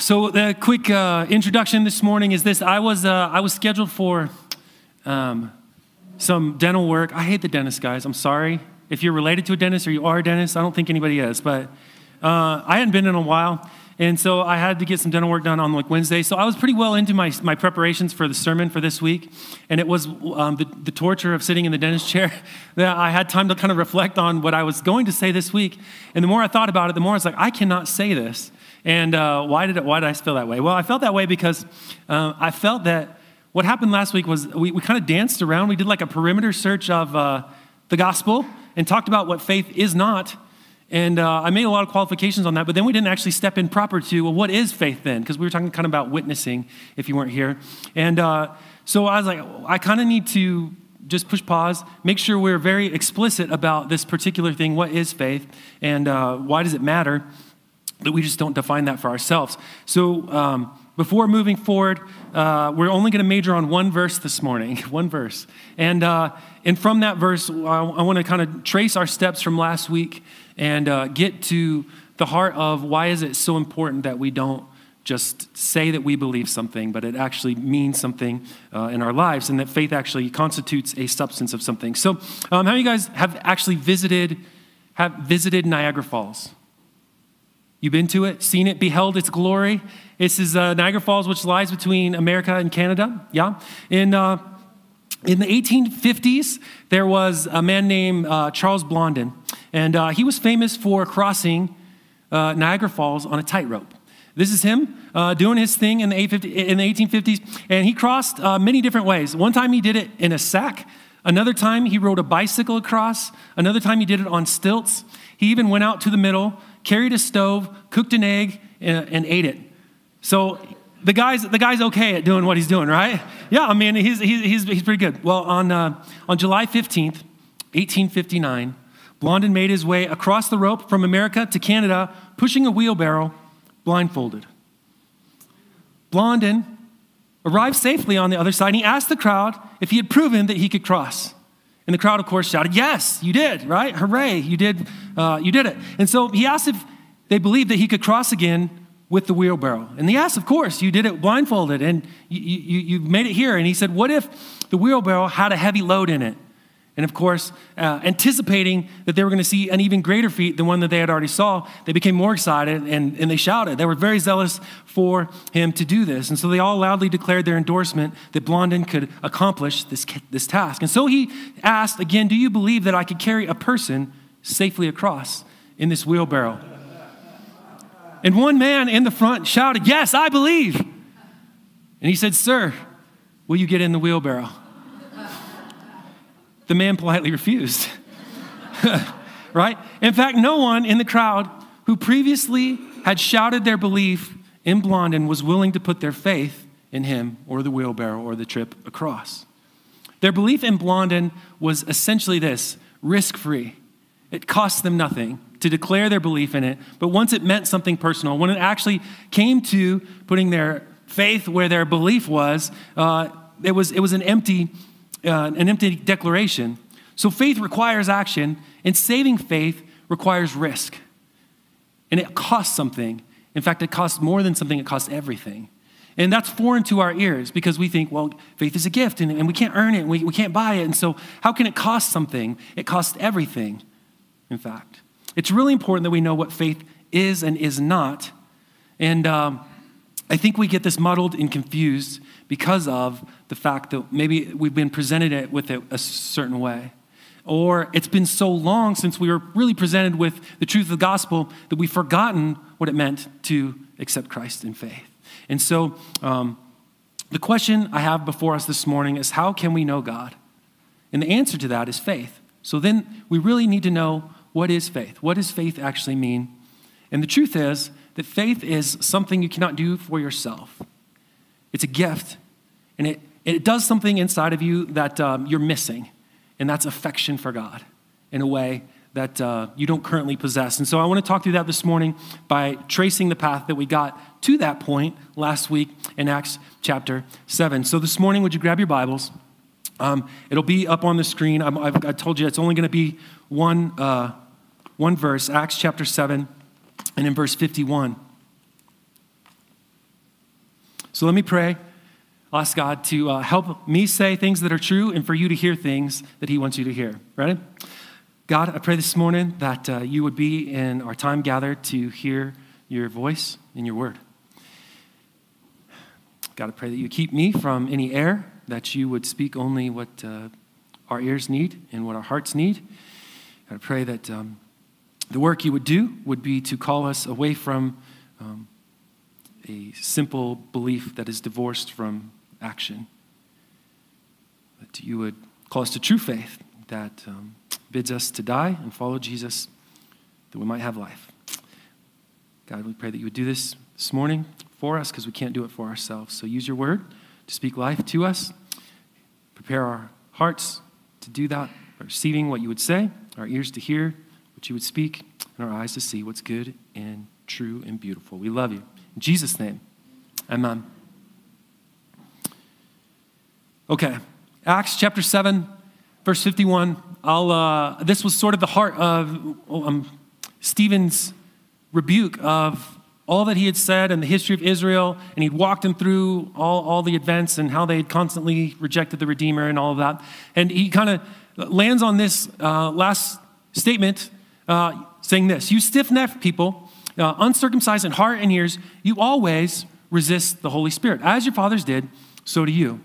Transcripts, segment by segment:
So the quick uh, introduction this morning is this: I was uh, I was scheduled for um, some dental work. I hate the dentist, guys. I'm sorry if you're related to a dentist or you are a dentist. I don't think anybody is, but uh, I hadn't been in a while, and so I had to get some dental work done on like Wednesday. So I was pretty well into my my preparations for the sermon for this week, and it was um, the, the torture of sitting in the dentist chair that I had time to kind of reflect on what I was going to say this week. And the more I thought about it, the more I was like, I cannot say this. And uh, why, did it, why did I feel that way? Well, I felt that way because uh, I felt that what happened last week was we, we kind of danced around. We did like a perimeter search of uh, the gospel and talked about what faith is not. And uh, I made a lot of qualifications on that, but then we didn't actually step in proper to, well, what is faith then? Because we were talking kind of about witnessing if you weren't here. And uh, so I was like, I kind of need to just push pause, make sure we're very explicit about this particular thing. What is faith? And uh, why does it matter? that we just don't define that for ourselves. So, um, before moving forward, uh, we're only going to major on one verse this morning, one verse. And, uh, and from that verse, I, I want to kind of trace our steps from last week and uh, get to the heart of why is it so important that we don't just say that we believe something, but it actually means something uh, in our lives, and that faith actually constitutes a substance of something. So, um, how many of you guys have actually visited, have visited Niagara Falls? You've been to it, seen it, beheld its glory. This is uh, Niagara Falls, which lies between America and Canada. Yeah. In, uh, in the 1850s, there was a man named uh, Charles Blondin, and uh, he was famous for crossing uh, Niagara Falls on a tightrope. This is him uh, doing his thing in the, in the 1850s, and he crossed many different ways. One time he did it in a sack. Another time he rode a bicycle across. Another time he did it on stilts. He even went out to the middle carried a stove, cooked an egg, and, and ate it. So the guy's, the guy's okay at doing what he's doing, right? Yeah, I mean, he's, he's, he's pretty good. Well, on, uh, on July 15th, 1859, Blondin made his way across the rope from America to Canada, pushing a wheelbarrow, blindfolded. Blondin arrived safely on the other side, and he asked the crowd if he had proven that he could cross. And the crowd, of course, shouted, Yes, you did, right? Hooray, you did, uh, you did it. And so he asked if they believed that he could cross again with the wheelbarrow. And they asked, Of course, you did it blindfolded and you, you, you made it here. And he said, What if the wheelbarrow had a heavy load in it? And of course, uh, anticipating that they were going to see an even greater feat than one that they had already saw, they became more excited and, and they shouted. They were very zealous for him to do this. And so they all loudly declared their endorsement that Blondin could accomplish this, this task. And so he asked again, Do you believe that I could carry a person safely across in this wheelbarrow? And one man in the front shouted, Yes, I believe. And he said, Sir, will you get in the wheelbarrow? The man politely refused. right? In fact, no one in the crowd who previously had shouted their belief in Blondin was willing to put their faith in him or the wheelbarrow or the trip across. Their belief in Blondin was essentially this risk free. It cost them nothing to declare their belief in it, but once it meant something personal, when it actually came to putting their faith where their belief was, uh, it, was it was an empty uh, an empty declaration. So faith requires action, and saving faith requires risk. And it costs something. In fact, it costs more than something, it costs everything. And that's foreign to our ears because we think, well, faith is a gift and, and we can't earn it and we, we can't buy it. And so, how can it cost something? It costs everything, in fact. It's really important that we know what faith is and is not. And um, I think we get this muddled and confused because of the fact that maybe we've been presented it with it a certain way. Or it's been so long since we were really presented with the truth of the gospel that we've forgotten what it meant to accept Christ in faith. And so, um, the question I have before us this morning is how can we know God? And the answer to that is faith. So then we really need to know what is faith? What does faith actually mean? And the truth is that faith is something you cannot do for yourself. It's a gift, and it, it does something inside of you that um, you're missing, and that's affection for God in a way that uh, you don't currently possess. And so I want to talk through that this morning by tracing the path that we got to that point last week in Acts chapter 7. So this morning, would you grab your Bibles? Um, it'll be up on the screen. i I told you it's only going to be one, uh, one verse, Acts chapter 7, and in verse 51. So let me pray. Ask God to uh, help me say things that are true and for you to hear things that He wants you to hear. Ready? God, I pray this morning that uh, you would be in our time gathered to hear your voice and your word. God, I pray that you keep me from any error, that you would speak only what uh, our ears need and what our hearts need. I pray that um, the work you would do would be to call us away from um, a simple belief that is divorced from action. That you would call us to true faith that um, bids us to die and follow Jesus that we might have life. God, we pray that you would do this this morning for us because we can't do it for ourselves. So use your word to speak life to us. Prepare our hearts to do that, receiving what you would say, our ears to hear what you would speak, and our eyes to see what's good and true and beautiful. We love you. In Jesus' name, amen. Okay, Acts chapter 7, verse 51. I'll, uh, this was sort of the heart of um, Stephen's rebuke of all that he had said and the history of Israel, and he'd walked him through all, all the events and how they had constantly rejected the Redeemer and all of that. And he kind of lands on this uh, last statement uh, saying this You stiff necked people, uh, uncircumcised in heart and ears, you always resist the Holy Spirit. As your fathers did, so do you.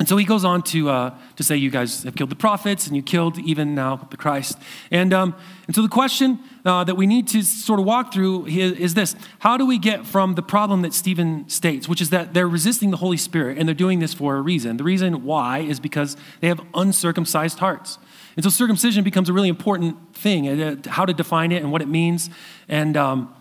And so he goes on to, uh, to say, You guys have killed the prophets, and you killed even now the Christ. And, um, and so the question uh, that we need to sort of walk through is, is this How do we get from the problem that Stephen states, which is that they're resisting the Holy Spirit, and they're doing this for a reason? The reason why is because they have uncircumcised hearts. And so circumcision becomes a really important thing, uh, how to define it and what it means. And. Um,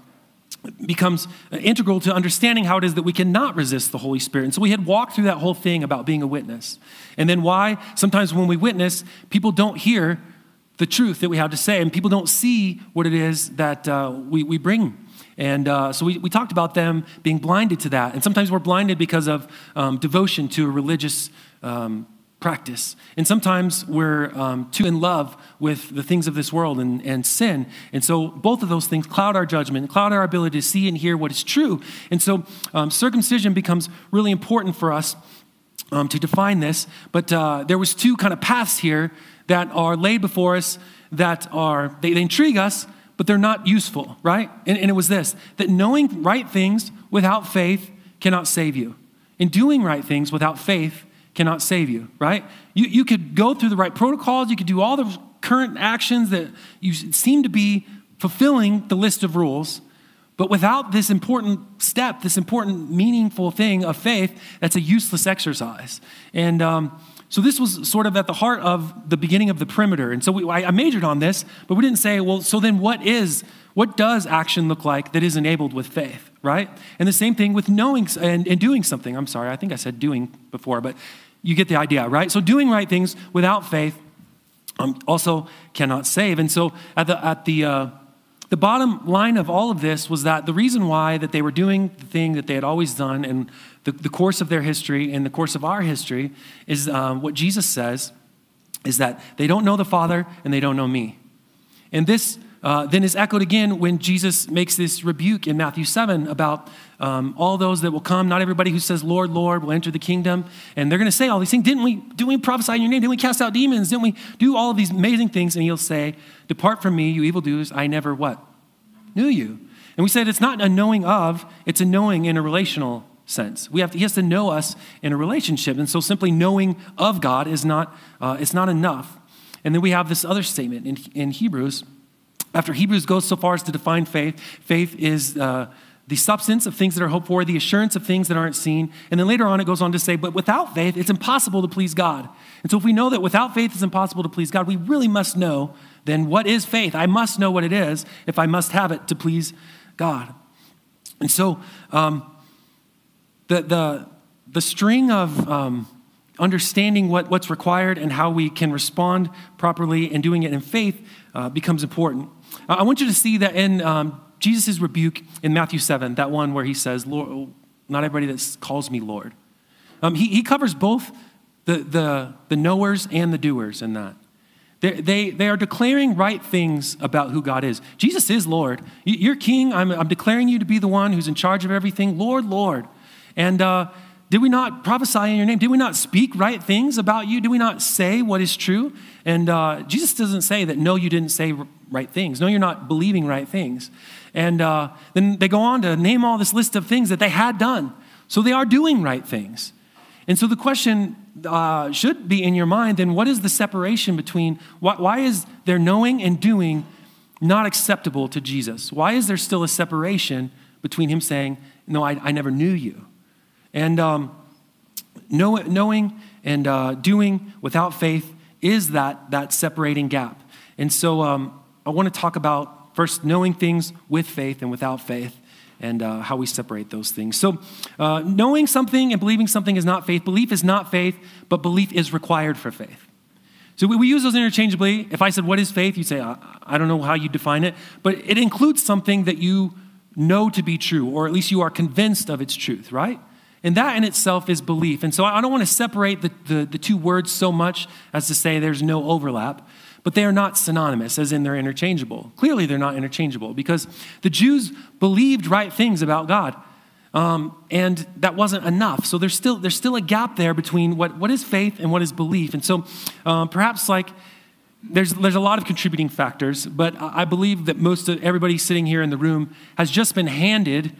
becomes integral to understanding how it is that we cannot resist the Holy Spirit. And so we had walked through that whole thing about being a witness. And then why sometimes when we witness, people don't hear the truth that we have to say, and people don't see what it is that uh, we, we bring. And uh, so we, we talked about them being blinded to that. And sometimes we're blinded because of um, devotion to a religious um, practice. And sometimes we're um, too in love with the things of this world and, and sin. And so both of those things cloud our judgment, cloud our ability to see and hear what is true. And so um, circumcision becomes really important for us um, to define this. But uh, there was two kind of paths here that are laid before us that are, they, they intrigue us, but they're not useful, right? And, and it was this, that knowing right things without faith cannot save you. And doing right things without faith cannot save you, right? You, you could go through the right protocols, you could do all the current actions that you seem to be fulfilling the list of rules, but without this important step, this important, meaningful thing of faith, that's a useless exercise. And um, so this was sort of at the heart of the beginning of the perimeter. And so we, I majored on this, but we didn't say, well, so then what is, what does action look like that is enabled with faith, right? And the same thing with knowing and, and doing something. I'm sorry, I think I said doing before, but you get the idea, right? So doing right things without faith um, also cannot save. And so at the, at the, uh, the bottom line of all of this was that the reason why that they were doing the thing that they had always done in the, the course of their history and the course of our history is um, what Jesus says is that they don't know the Father and they don't know me. And this uh, then is echoed again when Jesus makes this rebuke in Matthew 7 about um, all those that will come. Not everybody who says, Lord, Lord, will enter the kingdom. And they're going to say all these things. Didn't we, didn't we prophesy in your name? Didn't we cast out demons? Didn't we do all of these amazing things? And he'll say, Depart from me, you evildoers. I never what? Knew you. And we said it's not a knowing of, it's a knowing in a relational sense. We have to, he has to know us in a relationship. And so simply knowing of God is not, uh, it's not enough. And then we have this other statement in, in Hebrews after Hebrews goes so far as to define faith, faith is uh, the substance of things that are hoped for, the assurance of things that aren't seen. And then later on, it goes on to say, but without faith, it's impossible to please God. And so, if we know that without faith it's impossible to please God, we really must know then what is faith? I must know what it is if I must have it to please God. And so, um, the, the, the string of um, understanding what, what's required and how we can respond properly and doing it in faith uh, becomes important. I want you to see that in um, Jesus' rebuke in Matthew 7, that one where he says, Lord, not everybody that calls me Lord. Um, he, he covers both the, the, the knowers and the doers in that. They, they, they are declaring right things about who God is. Jesus is Lord. You're king. I'm, I'm declaring you to be the one who's in charge of everything. Lord, Lord. And uh, did we not prophesy in your name? Did we not speak right things about you? Did we not say what is true? And uh, Jesus doesn't say that, no, you didn't say right things. No, you're not believing right things. And uh, then they go on to name all this list of things that they had done. So they are doing right things. And so the question uh, should be in your mind then what is the separation between, why, why is their knowing and doing not acceptable to Jesus? Why is there still a separation between him saying, No, I, I never knew you? And um, know, knowing and uh, doing without faith is that, that separating gap. And so um, I want to talk about first knowing things with faith and without faith and uh, how we separate those things. So, uh, knowing something and believing something is not faith. Belief is not faith, but belief is required for faith. So, we, we use those interchangeably. If I said, What is faith? you'd say, I, I don't know how you define it, but it includes something that you know to be true, or at least you are convinced of its truth, right? And that in itself is belief. And so I don't want to separate the, the, the, two words so much as to say there's no overlap, but they are not synonymous, as in they're interchangeable. Clearly, they're not interchangeable because the Jews believed right things about God. Um, and that wasn't enough. So there's still, there's still a gap there between what, what is faith and what is belief. And so um, perhaps like there's, there's a lot of contributing factors, but I believe that most of everybody sitting here in the room has just been handed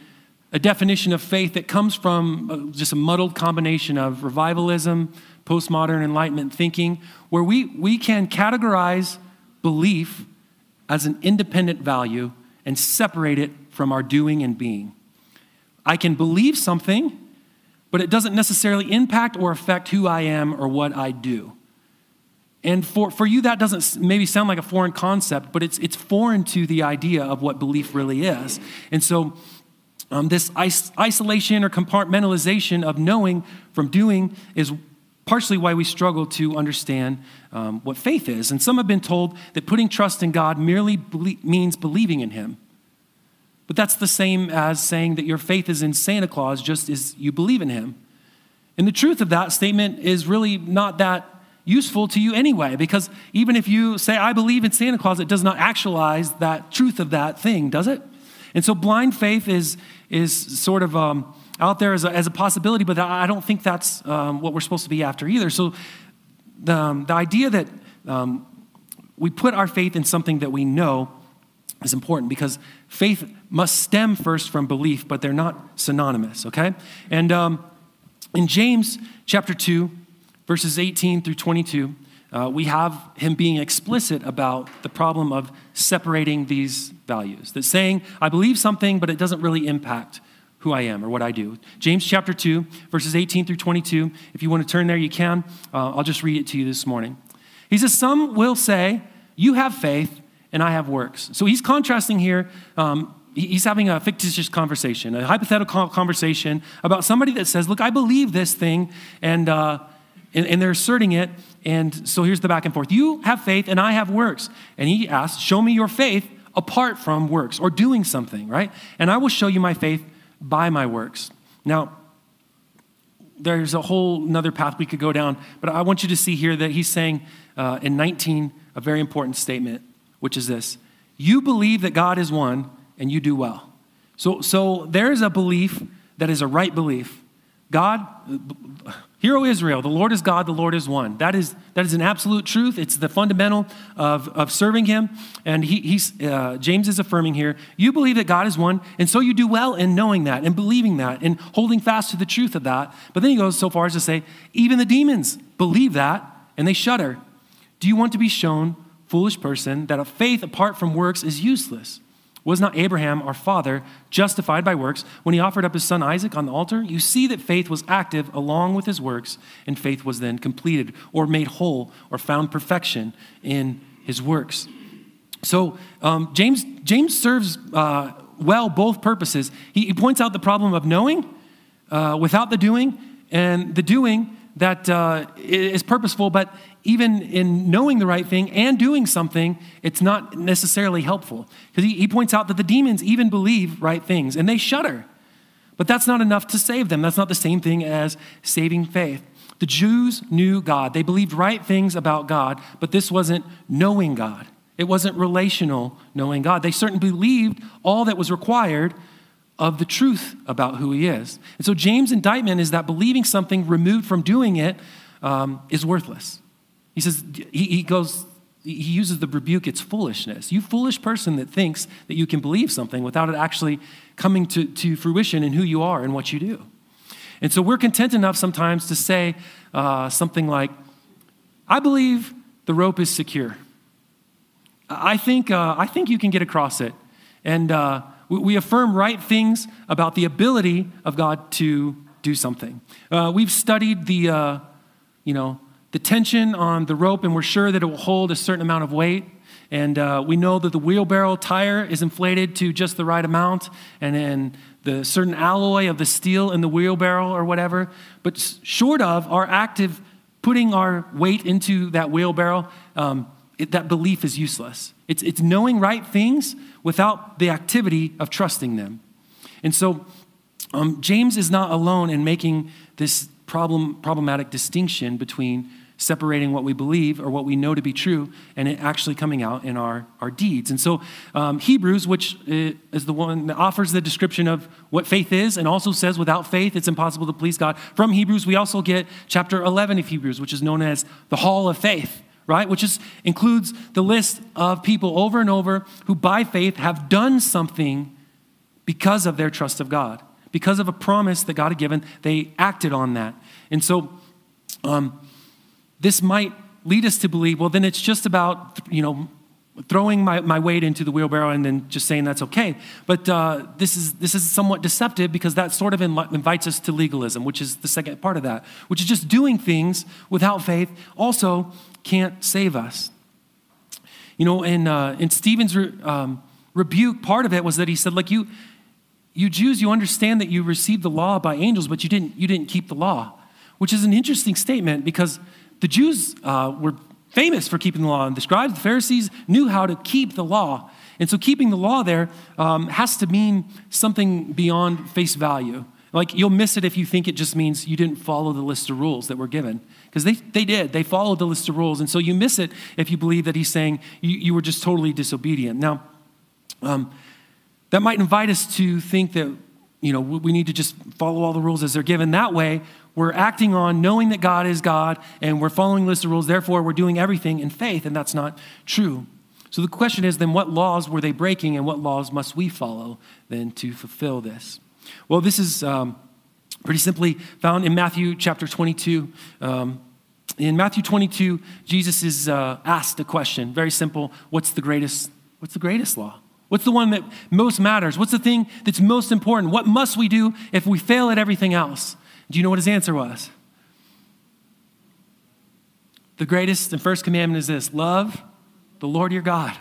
a definition of faith that comes from uh, just a muddled combination of revivalism, postmodern enlightenment thinking, where we, we can categorize belief as an independent value and separate it from our doing and being. I can believe something, but it doesn't necessarily impact or affect who I am or what I do. And for, for you, that doesn't maybe sound like a foreign concept, but it's, it's foreign to the idea of what belief really is. And so um, this is- isolation or compartmentalization of knowing from doing is partially why we struggle to understand um, what faith is. And some have been told that putting trust in God merely means believing in Him. But that's the same as saying that your faith is in Santa Claus just as you believe in Him. And the truth of that statement is really not that useful to you anyway, because even if you say, I believe in Santa Claus, it does not actualize that truth of that thing, does it? And so blind faith is, is sort of um, out there as a, as a, possibility, but I don't think that's um, what we're supposed to be after either. So the, um, the idea that um, we put our faith in something that we know is important because faith must stem first from belief, but they're not synonymous, okay? And um, in James chapter 2, verses 18 through 22, uh, we have him being explicit about the problem of separating these values. That saying, I believe something, but it doesn't really impact who I am or what I do. James chapter 2, verses 18 through 22. If you want to turn there, you can. Uh, I'll just read it to you this morning. He says, Some will say, You have faith, and I have works. So he's contrasting here. Um, he's having a fictitious conversation, a hypothetical conversation about somebody that says, Look, I believe this thing, and. Uh, and, and, they're asserting it. And so here's the back and forth. You have faith, and I have works. And he asks, Show me your faith apart from works or doing something, right? And I will show you my faith by my works. Now, there's a whole another path we could go down, but I want you to see here that he's saying uh, in 19 a very important statement, which is this You believe that God is one, and you do well. So, so there is a belief that is a right belief. God, Hear, O Israel, the Lord is God, the Lord is one. That is, that is an absolute truth. It's the fundamental of, of serving Him. And he, he's, uh, James is affirming here you believe that God is one, and so you do well in knowing that and believing that and holding fast to the truth of that. But then he goes so far as to say, even the demons believe that and they shudder. Do you want to be shown, foolish person, that a faith apart from works is useless? Was not Abraham, our father, justified by works when he offered up his son Isaac on the altar? You see that faith was active along with his works, and faith was then completed or made whole or found perfection in his works. So um, James, James serves uh, well both purposes. He, he, points out the problem of knowing uh, without the doing, and the doing that uh, is purposeful, but even in knowing the right thing and doing something, it's not necessarily helpful. Because he, he points out that the demons even believe right things and they shudder. But that's not enough to save them. That's not the same thing as saving faith. The Jews knew God, they believed right things about God, but this wasn't knowing God. It wasn't relational knowing God. They certainly believed all that was required of the truth about who he is. And so James' indictment is that believing something removed from doing it um, is worthless. He says, he, he goes, he uses the rebuke, it's foolishness. You foolish person that thinks that you can believe something without it actually coming to, to fruition in who you are and what you do. And so we're content enough sometimes to say uh, something like, I believe the rope is secure. I think, uh, I think you can get across it. And uh, we, affirm right things about the ability of God to do something. Uh, we've studied the, uh, you know, the tension on the rope, and we're sure that it will hold a certain amount of weight. And uh, we know that the wheelbarrow tire is inflated to just the right amount, and then the certain alloy of the steel in the wheelbarrow or whatever. But short of our active putting our weight into that wheelbarrow, um, it, that belief is useless. It's, it's knowing right things without the activity of trusting them. And so um, James is not alone in making this problem, problematic distinction between separating what we believe or what we know to be true and it actually coming out in our, our deeds. And so, um, Hebrews, which is the one that offers the description of what faith is and also says without faith it's impossible to please God. From Hebrews, we also get chapter 11 of Hebrews, which is known as the Hall of Faith. Right, which is, includes the list of people over and over who, by faith, have done something because of their trust of God. Because of a promise that God had given, they acted on that. And so, um, this might lead us to believe, well, then it's just about, you know, throwing my, my weight into the wheelbarrow and then just saying that's okay. But uh, this, is, this is somewhat deceptive because that sort of invites us to legalism, which is the second part of that, which is just doing things without faith also can't save us. You know, in, uh, in Stephen's re, um, rebuke, part of it was that he said, like, you, you Jews, you understand that you received the law by angels, but you didn't, you didn't keep the law, which is an interesting statement because the Jews uh, were famous for keeping the law, and the scribes, the Pharisees knew how to keep the law. And so keeping the law there um, has to mean something beyond face value. Like you'll miss it if you think it just means you didn't follow the list of rules that were given. Because they, they did, they followed the list of rules. And so you miss it if you believe that he's saying you, you were just totally disobedient. Now, um, that might invite us to think that you know we need to just follow all the rules as they're given. That way, we're acting on knowing that God is God and we're following list of rules, therefore we're doing everything in faith, and that's not true. So the question is then what laws were they breaking and what laws must we follow then to fulfill this? Well, this is um, pretty simply found in Matthew chapter 22. Um, in Matthew 22, Jesus is uh, asked a question, very simple. What's the greatest? What's the greatest law? What's the one that most matters? What's the thing that's most important? What must we do if we fail at everything else? Do you know what his answer was? The greatest and first commandment is this love the Lord your God.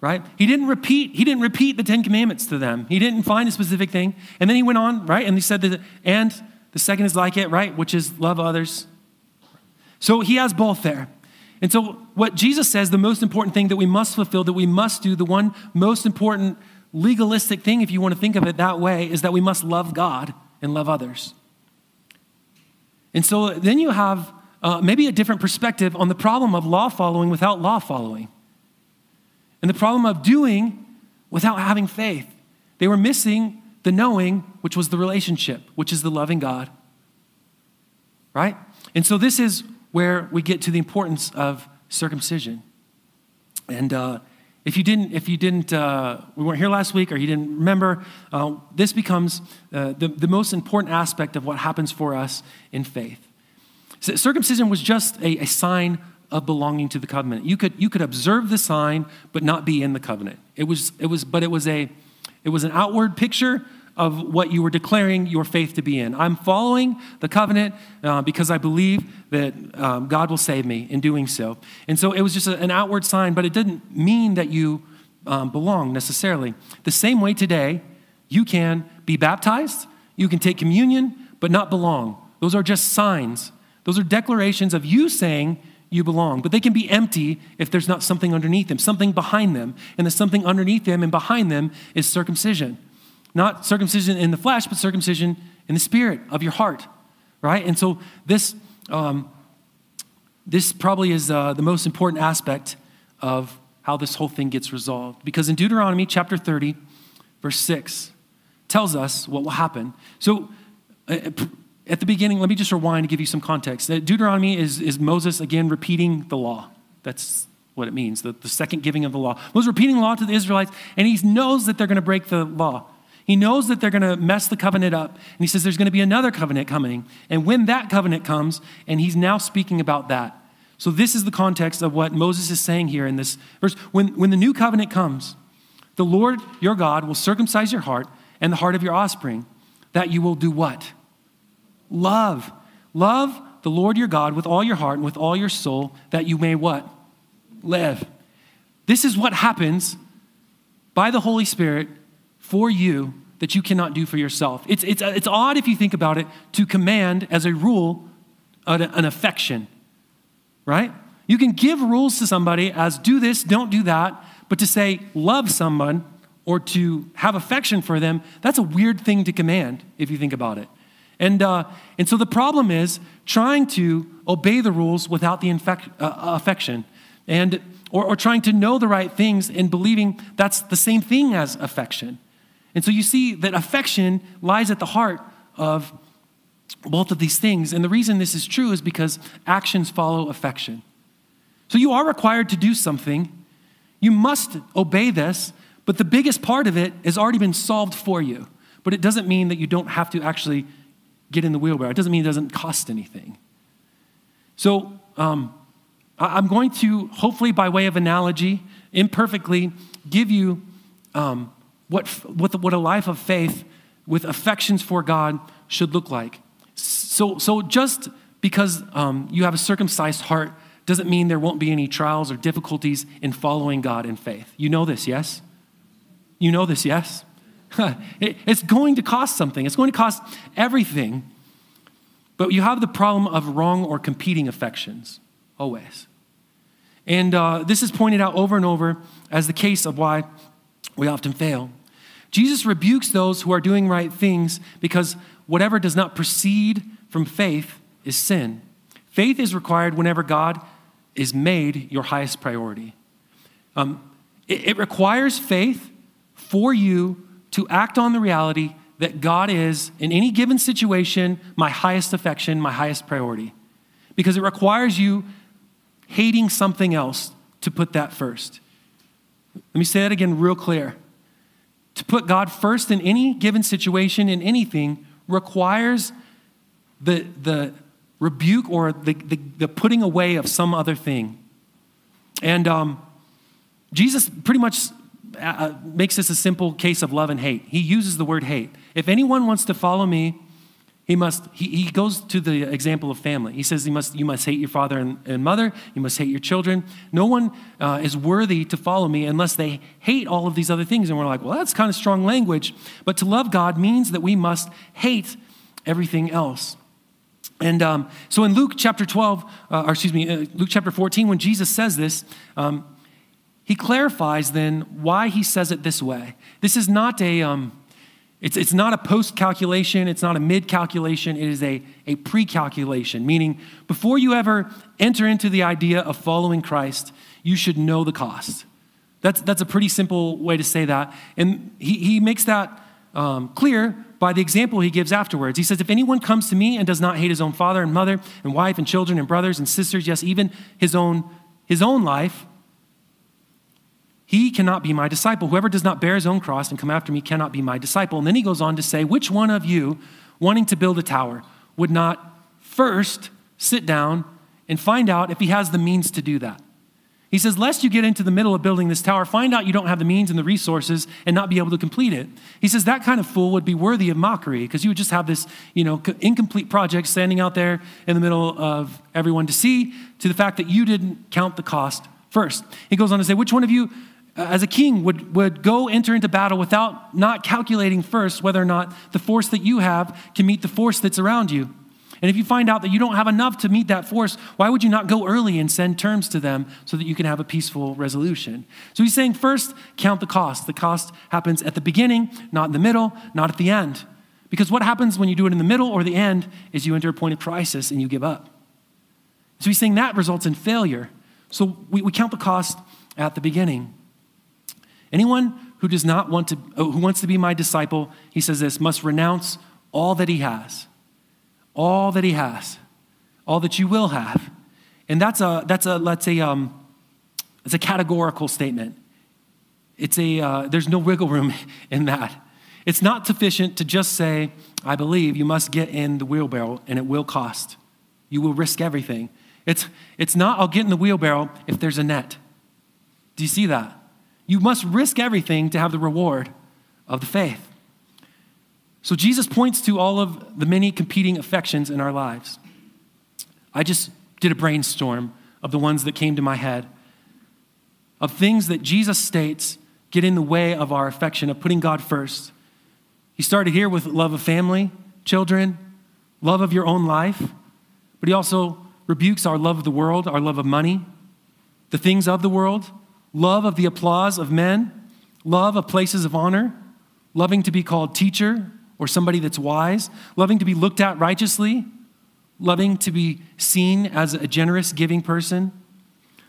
Right? He didn't repeat, he didn't repeat the Ten Commandments to them. He didn't find a specific thing. And then he went on, right? And he said that, and the second is like it, right? Which is love others. So he has both there. And so, what Jesus says, the most important thing that we must fulfill, that we must do, the one most important legalistic thing, if you want to think of it that way, is that we must love God and love others. And so then you have uh, maybe a different perspective on the problem of law following without law following, and the problem of doing without having faith. They were missing the knowing, which was the relationship, which is the loving God. Right? And so this is where we get to the importance of circumcision. And uh, if you didn't, if you didn't, uh, we weren't here last week, or you didn't remember, uh, this becomes uh, the, the most important aspect of what happens for us in faith. So circumcision was just a, a sign of belonging to the covenant. You could, you could observe the sign, but not be in the covenant. It was, it was, but it was a, it was an outward picture of what you were declaring your faith to be in. I'm following the covenant uh, because I believe that um, God will save me in doing so. And so it was just a, an outward sign, but it didn't mean that you um, belong necessarily. The same way today, you can be baptized, you can take communion, but not belong. Those are just signs. Those are declarations of you saying you belong. But they can be empty if there's not something underneath them, something behind them. And the something underneath them and behind them is circumcision. Not circumcision in the flesh, but circumcision in the spirit of your heart, right? And so this, um, this probably is uh, the most important aspect of how this whole thing gets resolved. Because in Deuteronomy chapter 30, verse 6, tells us what will happen. So, uh, at the beginning, let me just rewind to give you some context. Deuteronomy is, is Moses again repeating the law. That's what it means, the, the second giving of the law. Moses repeating the law to the Israelites, and he knows that they're going to break the law. He knows that they're going to mess the covenant up. And he says there's going to be another covenant coming. And when that covenant comes, and he's now speaking about that. So, this is the context of what Moses is saying here in this verse. When, when the new covenant comes, the Lord your God will circumcise your heart and the heart of your offspring, that you will do what? Love. Love the Lord your God with all your heart and with all your soul, that you may what? Live. This is what happens by the Holy Spirit for you that you cannot do for yourself. It's, it's, it's odd if you think about it to command as a rule an, an affection, right? You can give rules to somebody as do this, don't do that, but to say love someone or to have affection for them, that's a weird thing to command if you think about it. And, uh, and so the problem is trying to obey the rules without the infec- uh, affection, and, or, or trying to know the right things and believing that's the same thing as affection. And so you see that affection lies at the heart of both of these things. And the reason this is true is because actions follow affection. So you are required to do something. You must obey this, but the biggest part of it has already been solved for you. But it doesn't mean that you don't have to actually get in the wheelbarrow. It doesn't mean it doesn't cost anything. So um, I'm going to, hopefully by way of analogy, imperfectly give you um, what, what, what a life of faith with affections for God should look like. So, so just because um, you have a circumcised heart doesn't mean there won't be any trials or difficulties in following God in faith. You know this, yes? You know this, yes? it's going to cost something, it's going to cost everything. But you have the problem of wrong or competing affections, always. And uh, this is pointed out over and over as the case of why we often fail. Jesus rebukes those who are doing right things because whatever does not proceed from faith is sin. Faith is required whenever God is made your highest priority. Um, it, it requires faith for you to act on the reality that God is, in any given situation, my highest affection, my highest priority. Because it requires you hating something else to put that first. Let me say that again, real clear. To put God first in any given situation, in anything, requires the, the rebuke or the, the, the putting away of some other thing. And um, Jesus pretty much uh, makes this a simple case of love and hate. He uses the word hate. If anyone wants to follow me, he must, he, he goes to the example of family. He says, you must, you must hate your father and, and mother, you must hate your children. No one uh, is worthy to follow me unless they hate all of these other things. And we're like, well, that's kind of strong language. But to love God means that we must hate everything else. And um, so in Luke chapter 12, uh, or excuse me, uh, Luke chapter 14, when Jesus says this, um, he clarifies then why he says it this way. This is not a, um, it's, it's not a post calculation, it's not a mid calculation, it is a, a pre calculation, meaning before you ever enter into the idea of following Christ, you should know the cost. That's, that's a pretty simple way to say that. And he, he makes that um, clear by the example he gives afterwards. He says, If anyone comes to me and does not hate his own father and mother and wife and children and brothers and sisters, yes, even his own, his own life, he cannot be my disciple. Whoever does not bear his own cross and come after me cannot be my disciple. And then he goes on to say, Which one of you, wanting to build a tower, would not first sit down and find out if he has the means to do that? He says, Lest you get into the middle of building this tower, find out you don't have the means and the resources and not be able to complete it. He says, That kind of fool would be worthy of mockery because you would just have this, you know, incomplete project standing out there in the middle of everyone to see, to the fact that you didn't count the cost first. He goes on to say, Which one of you Uh, as a king would, would go enter into battle without not calculating first whether or not the force that you have can meet the force that's around you. And if you find out that you don't have enough to meet that force, why would you not go early and send terms to them so that you can have a peaceful resolution? So he's saying first, count the cost. The cost happens at the beginning, not in the middle, not at the end. Because what happens when you do it in the middle or the end is you enter a point of crisis and you give up. So he's saying that results in failure. So we, we count the cost at the beginning. Anyone who does not want to, who wants to be my disciple, he says this, must renounce all that he has. All that he has. All that you will have. And that's a, that's a let's say, um, it's a categorical statement. It's a, uh, there's no wiggle room in that. It's not sufficient to just say, I believe you must get in the wheelbarrow and it will cost. You will risk everything. It's, it's not, I'll get in the wheelbarrow if there's a net. Do you see that? You must risk everything to have the reward of the faith. So Jesus points to all of the many competing affections in our lives. I just did a brainstorm of the ones that came to my head of things that Jesus states get in the way of our affection, of putting God first. He started here with love of family, children, love of your own life, but he also rebukes our love of the world, our love of money, the things of the world, love of the applause of men, love of places of honor, loving to be called teacher or somebody that's wise, loving to be looked at righteously, loving to be seen as a generous, giving person,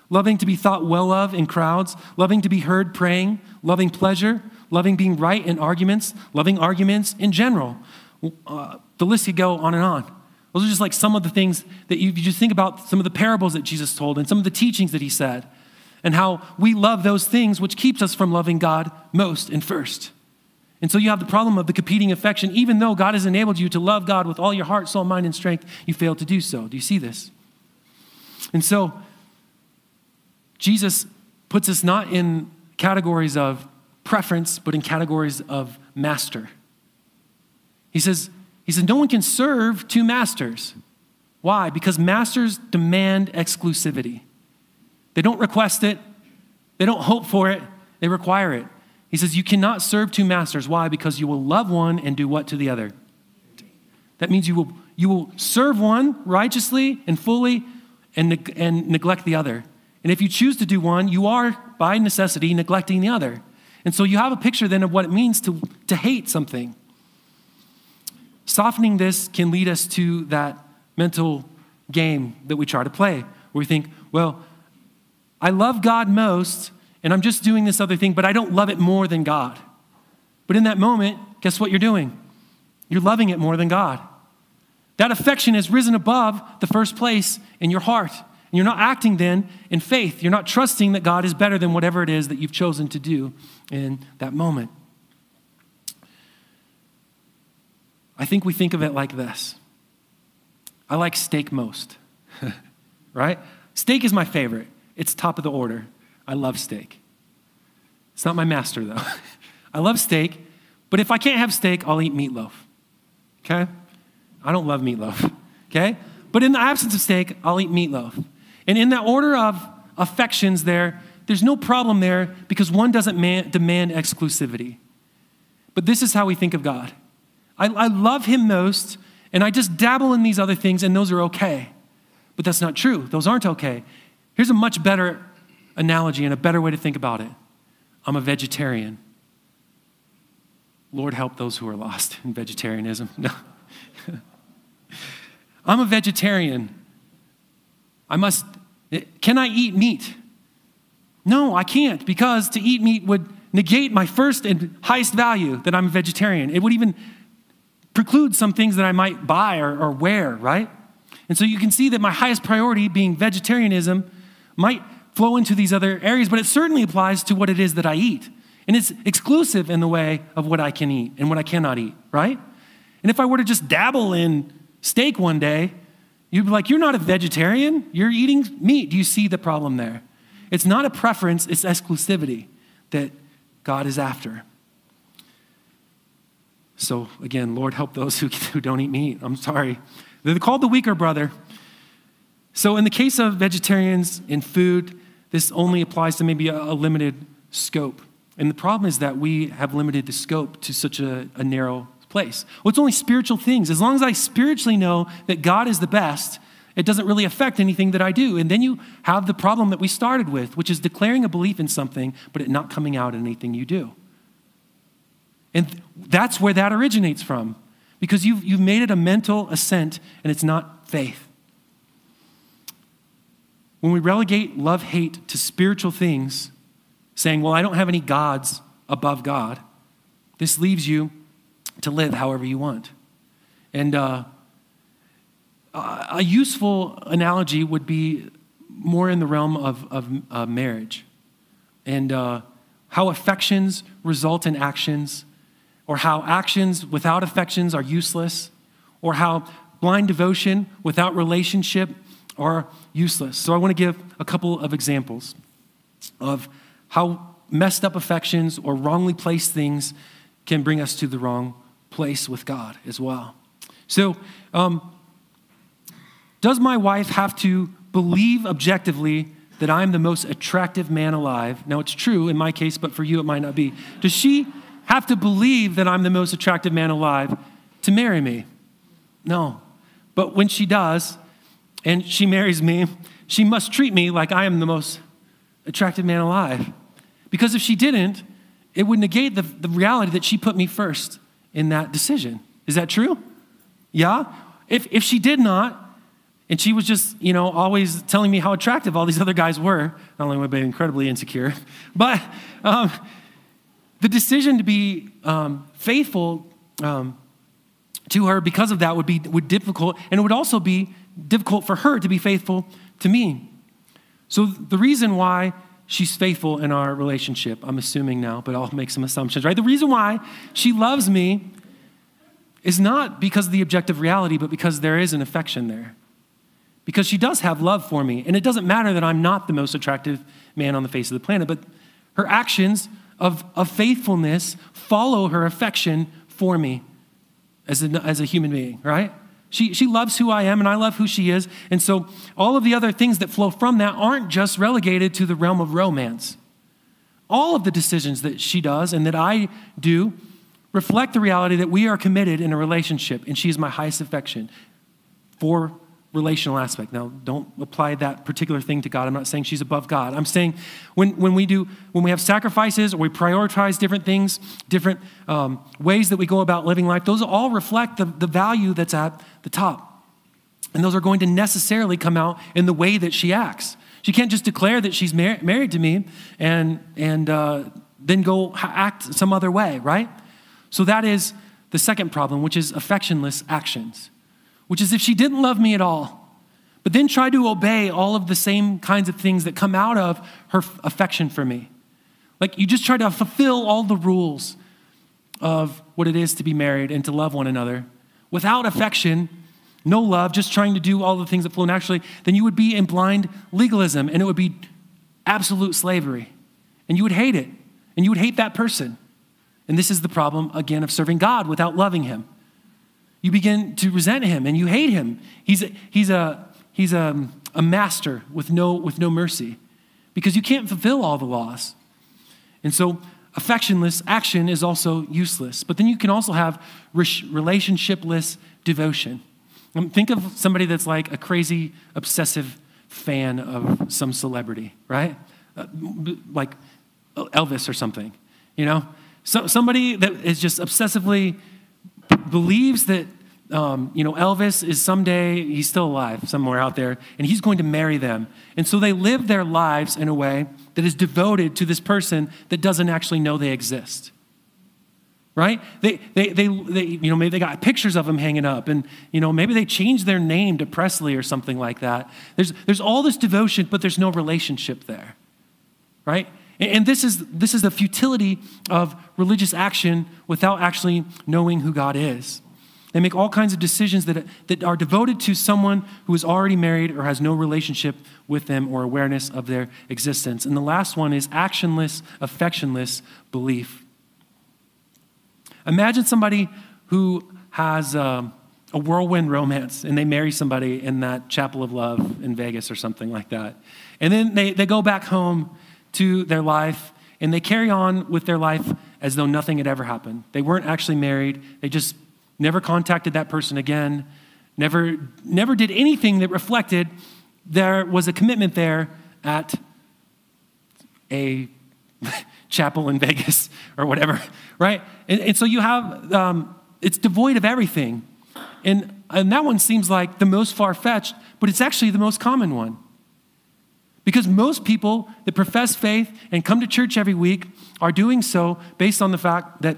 loving to be thought well of in crowds, loving to be heard praying, loving pleasure, loving being right in arguments, loving arguments in general. Uh, the list could go on and on. Those are just like some of the things that you, you just think about some of the parables that Jesus told and some of the teachings that he said, and how we love those things which keeps us from loving God most and first. And so you have the problem of the competing affection. Even though God has enabled you to love God with all your heart, soul, mind, and strength, you fail to do so. Do you see this? And so Jesus puts us not in categories of preference, but in categories of master. He says, he says, no one can serve two masters. Why? Because masters demand exclusivity. They don't request it, they don't hope for it, they require it. He says, You cannot serve two masters. Why? Because you will love one and do what to the other? That means you will, you will serve one righteously and fully and, and neglect the other. And if you choose to do one, you are, by necessity, neglecting the other. And so you have a picture then of what it means to, to hate something. Softening this can lead us to that mental game that we try to play, where we think, well, I love God most, and I'm just doing this other thing, but I don't love it more than God. But in that moment, guess what you're doing? You're loving it more than God. That affection has risen above the first place in your heart. And you're not acting then in faith. You're not trusting that God is better than whatever it is that you've chosen to do in that moment. I think we think of it like this I like steak most, right? Steak is my favorite, it's top of the order. I love steak. It's not my master, though. I love steak, but if I can't have steak, I'll eat meatloaf. Okay? I don't love meatloaf. Okay? But in the absence of steak, I'll eat meatloaf. And in that order of affections, there, there's no problem there because one doesn't man, demand exclusivity. But this is how we think of God I, I love Him most, and I just dabble in these other things, and those are okay. But that's not true. Those aren't okay. Here's a much better analogy and a better way to think about it I'm a vegetarian. Lord help those who are lost in vegetarianism. No. I'm a vegetarian. I must, can I eat meat? No, I can't because to eat meat would negate my first and highest value that I'm a vegetarian. It would even preclude some things that I might buy or, or wear, right? And so you can see that my highest priority, being vegetarianism, might flow into these other areas, but it certainly applies to what it is that I eat. And it's exclusive in the way of what I can eat and what I cannot eat, right? And if I were to just dabble in steak one day, You'd be like, You're not a vegetarian, you're eating meat. Do you see the problem there? It's not a preference, it's exclusivity that God is after. So, again, Lord, help those who, who don't eat meat. I'm sorry. They're called the weaker brother. So, in the case of vegetarians in food, this only applies to maybe a, a limited scope. And the problem is that we have limited the scope to such a, a narrow place. Well, it's only spiritual things. As long as I spiritually know that God is the best, it doesn't really affect anything that I do. And then you have the problem that we started with, which is declaring a belief in something, but it not coming out in anything you do. And that's where that originates from, because you've, you've made it a mental assent and it's not faith. When we relegate love hate to spiritual things, saying, Well, I don't have any gods above God. This leaves you to live however you want. And uh, a useful analogy would be more in the realm of, of uh, marriage and uh, how affections result in actions, or how actions without affections are useless, or how blind devotion without relationship are useless. So I want to give a couple of examples of how messed up affections or wrongly placed things can bring us to the wrong place with God as well. So, um, does my wife have to believe objectively that I'm the most attractive man alive? Now, it's true in my case, but for you, it might not be. Does she have to believe that I'm the most attractive man alive to marry me? No. But when she does, and she marries me, she must treat me like I am the most attractive man alive. Because if she didn't, it would negate the, the reality that she put me first in that decision. Is that true? Yeah? If, if she did not, and she was just, you know, always telling me how attractive all these other guys were, not only would I be incredibly insecure, but um, the decision to be um, faithful um, to her because of that would be would difficult, and it would also be difficult for her to be faithful to me. So the reason why she's faithful in our relationship, I'm assuming now, but I'll make some assumptions, right? The reason why she loves me is not because of the objective reality, but because there is an affection there. Because she does have love for me. And it doesn't matter that I'm not the most attractive man on the face of the planet, but her actions of, of faithfulness follow her affection for me as a, as a human being, right? She, she loves who I am and I love who she is. And so all of the other things that flow from that aren't just relegated to the realm of romance. All of the decisions that she does and that I do reflect the reality that we are committed in a relationship and she is my highest affection for relational aspect. Now, don't apply that particular thing to God. I'm not saying she's above God. I'm saying when, when we do, when we have sacrifices or we prioritize different things, different um, ways that we go about living life, those all reflect the, the value that's at the top. And those are going to necessarily come out in the way that she acts. She can't just declare that she's mar- married to me and, and uh, then go act some other way, right? So that is the second problem, which is affectionless actions which is if she didn't love me at all, but then tried to obey all of the same kinds of things that come out of her affection for me. Like you just try to fulfill all the rules of what it is to be married and to love one another without affection, no love, just trying to do all the things that flow naturally, then you would be in blind legalism and it would be absolute slavery. And you would hate it. And you would hate that person. And this is the problem, again, of serving God without loving Him you begin to resent him and you hate him. He's a, he's a, he's a, a master with no, with no mercy because you can't fulfill all the laws. And so, affectionless action is also useless. But then you can also have relationshipless devotion. Um, think of somebody that's like a crazy, obsessive fan of some celebrity, right? Uh, like Elvis or something, you know? So, somebody that is just obsessively believes that um, you know, Elvis is someday, he's still alive somewhere out there, and he's going to marry them. And so they live their lives in a way that is devoted to this person that doesn't actually know they exist. Right? They, they, they, they, you know, maybe they got pictures of him hanging up, and, you know, maybe they changed their name to Presley or something like that. There's, there's all this devotion, but there's no relationship there. Right? And this is, this is the futility of religious action without actually knowing who God is. They make all kinds of decisions that, that are devoted to someone who is already married or has no relationship with them or awareness of their existence. And the last one is actionless, affectionless belief. Imagine somebody who has um, a whirlwind romance and they marry somebody in that chapel of love in Vegas or something like that. And then they, they go back home to their life and they carry on with their life as though nothing had ever happened. They weren't actually married, they just never contacted that person again, never, never did anything that reflected there was a commitment there at a chapel in Vegas or whatever, right? And, and so you have, um, it's devoid of everything. And, and that one seems like the most far fetched, but it's actually the most common one. Because most people that profess faith and come to church every week are doing so based on the fact that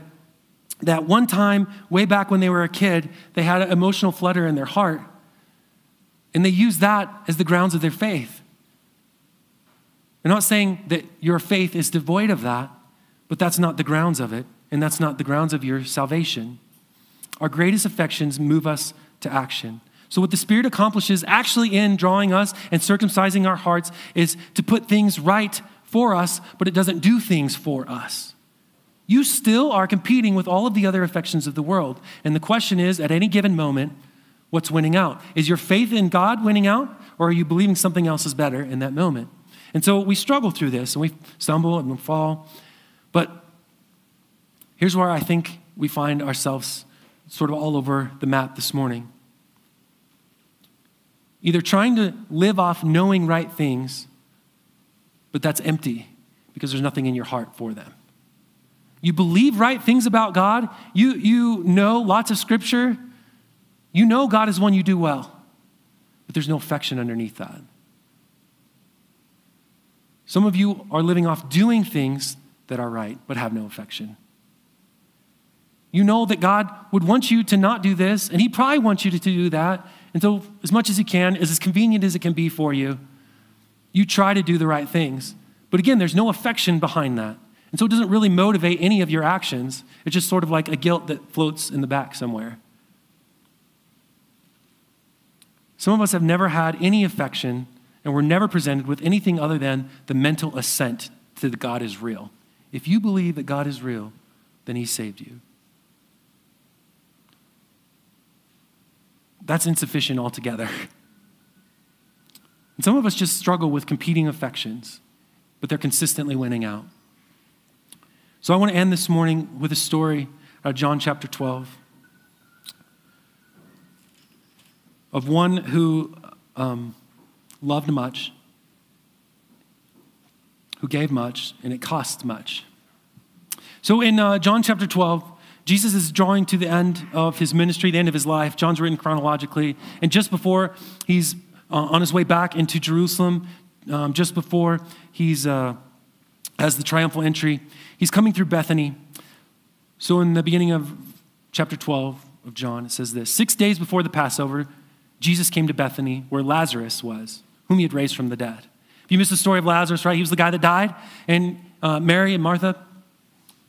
that one time, way back when they were a kid, they had an emotional flutter in their heart. And they use that as the grounds of their faith. I'm not saying that your faith is devoid of that, but that's not the grounds of it, and that's not the grounds of your salvation. Our greatest affections move us to action. So, what the Spirit accomplishes actually in drawing us and circumcising our hearts is to put things right for us, but it doesn't do things for us. You still are competing with all of the other affections of the world. And the question is at any given moment, what's winning out? Is your faith in God winning out, or are you believing something else is better in that moment? And so we struggle through this and we stumble and we fall. But here's where I think we find ourselves sort of all over the map this morning. Either trying to live off knowing right things, but that's empty because there's nothing in your heart for them. You believe right things about God, you, you know lots of scripture, you know God is one you do well, but there's no affection underneath that. Some of you are living off doing things that are right, but have no affection. You know that God would want you to not do this, and He probably wants you to do that. And so, as much as you can, as, convenient as it can be for you, you try to do the right things. But again, there's no affection behind that. And so, it doesn't really motivate any of your actions. It's just sort of like a guilt that floats in the back somewhere. Some of us have never had any affection and we're never presented with anything other than the mental assent to that God is real. If you believe that God is real, then He saved you. That's insufficient altogether. And some of us just struggle with competing affections, but they're consistently winning out. So I want to end this morning with a story out of John chapter 12 of one who um, loved much, who gave much, and it cost much. So in uh, John chapter 12, Jesus is drawing to the end of his ministry, the end of his life. John's written chronologically. And just before he's uh, on his way back into Jerusalem, um, just before he's uh, has the triumphal entry, he's coming through Bethany. So in the beginning of chapter 12 of John, it says this Six days before the Passover, Jesus came to Bethany where Lazarus was whom he had raised from the dead. If you missed the story of Lazarus, right? He was the guy that died, and uh, Mary and Martha,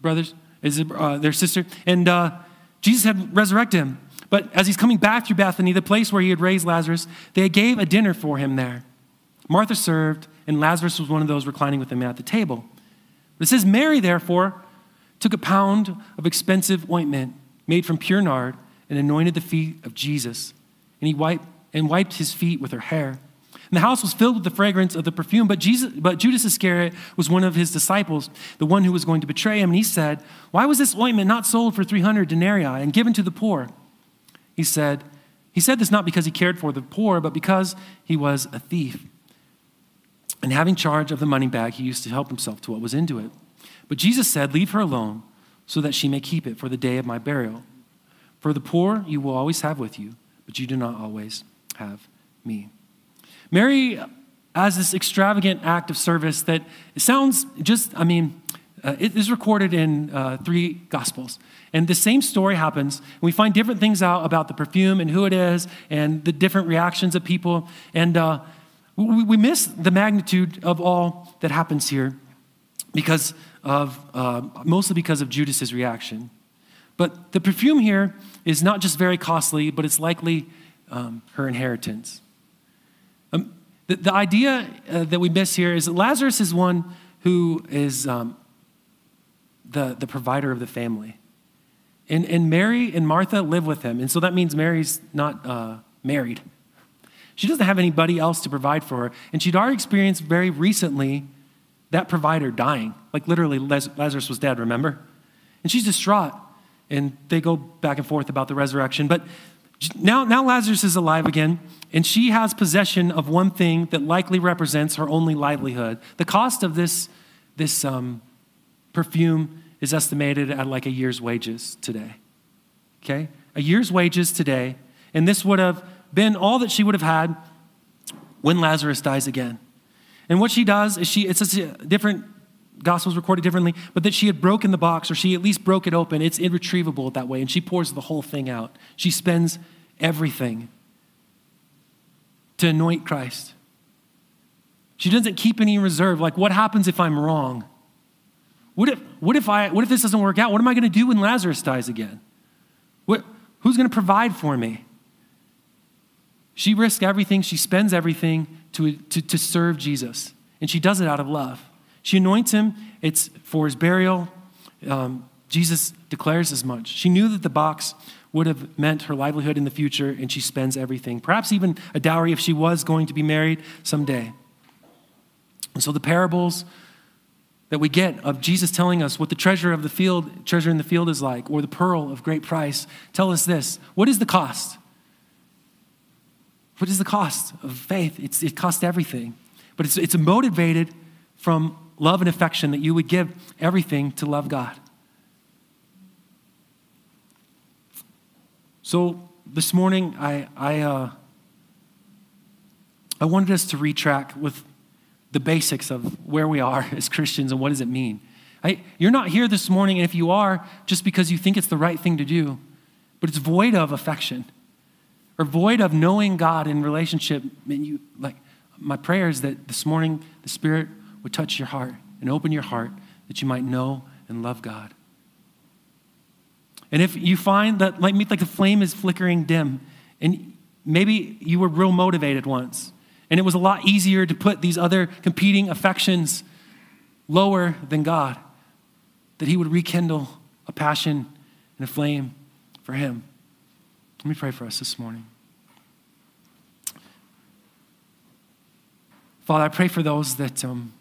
brothers, is uh, their sister, and uh, Jesus had resurrected him. But as he's coming back through Bethany, the place where he had raised Lazarus, they gave a dinner for him there. Martha served, and Lazarus was one of those reclining with him at the table. It says, Mary, therefore, took a pound of expensive ointment made from pure nard and anointed the feet of Jesus. And he wiped and wiped his feet with her hair. And the house was filled with the fragrance of the perfume. But, Jesus, but Judas Iscariot was one of his disciples, the one who was going to betray him. And he said, Why was this ointment not sold for 300 denarii and given to the poor? He said, He said this not because he cared for the poor, but because he was a thief. And having charge of the money bag, he used to help himself to what was into it. But Jesus said, Leave her alone, so that she may keep it for the day of my burial. For the poor you will always have with you, but you do not always have me. Mary has this extravagant act of service that sounds just, I mean, uh, it is recorded in uh, three gospels. And the same story happens. And we find different things out about the perfume and who it is and the different reactions of people. And uh, we, we, miss the magnitude of all that happens here because of, uh, mostly because of Judas's reaction. But the perfume here is not just very costly, but it's likely um, her inheritance. The, the, idea uh, that we miss here is that Lazarus is one who is um, the, the provider of the family. And, and Mary and Martha live with him. And so that means Mary's not uh, married. She doesn't have anybody else to provide for her. And she'd already experienced very recently that provider dying. Like literally, Lazarus was dead, remember? And she's distraught. And they go back and forth about the resurrection. But now, now Lazarus is alive again, and she has possession of one thing that likely represents her only livelihood. The cost of this, this um, perfume is estimated at like a year's wages today. Okay? A year's wages today, and this would have been all that she would have had when Lazarus dies again. And what she does is she, it's a different, gospels recorded differently, but that she had broken the box or she at least broke it open. It's irretrievable that way. And she pours the whole thing out. She spends everything to anoint Christ. She doesn't keep any reserve. Like, what happens if I'm wrong? What if, what if, I, what if this doesn't work out? What am I going to do when Lazarus dies again? What, who's going to provide for me? She risks everything, she spends everything to, to, to serve Jesus. And she does it out of love. She anoints him, it's for his burial. Um, Jesus declares as much. She knew that the box would have meant her livelihood in the future, and she spends everything, perhaps even a dowry if she was going to be married someday. And so the parables that we get of Jesus telling us what the treasure of the field, treasure in the field is like, or the pearl of great price, tell us this. What is the cost? What is the cost of faith? It's, it costs everything. But it's, it's motivated from love and affection that you would give everything to love God. So this morning, I, I, uh, I wanted us to retrack with the basics of where we are as Christians and what does it mean. I, you're not here this morning, and if you are, just because you think it's the right thing to do, but it's void of affection or void of knowing God in relationship. And you, like, my prayer is that this morning the Spirit would touch your heart and open your heart that you might know and love God. And if you find that, like, me, like the flame is flickering dim, and maybe you were real motivated once, and it was a lot easier to put these other competing affections lower than God, that He would rekindle a passion and a flame for Him. Let me pray for us this morning. Father, I pray for those that um,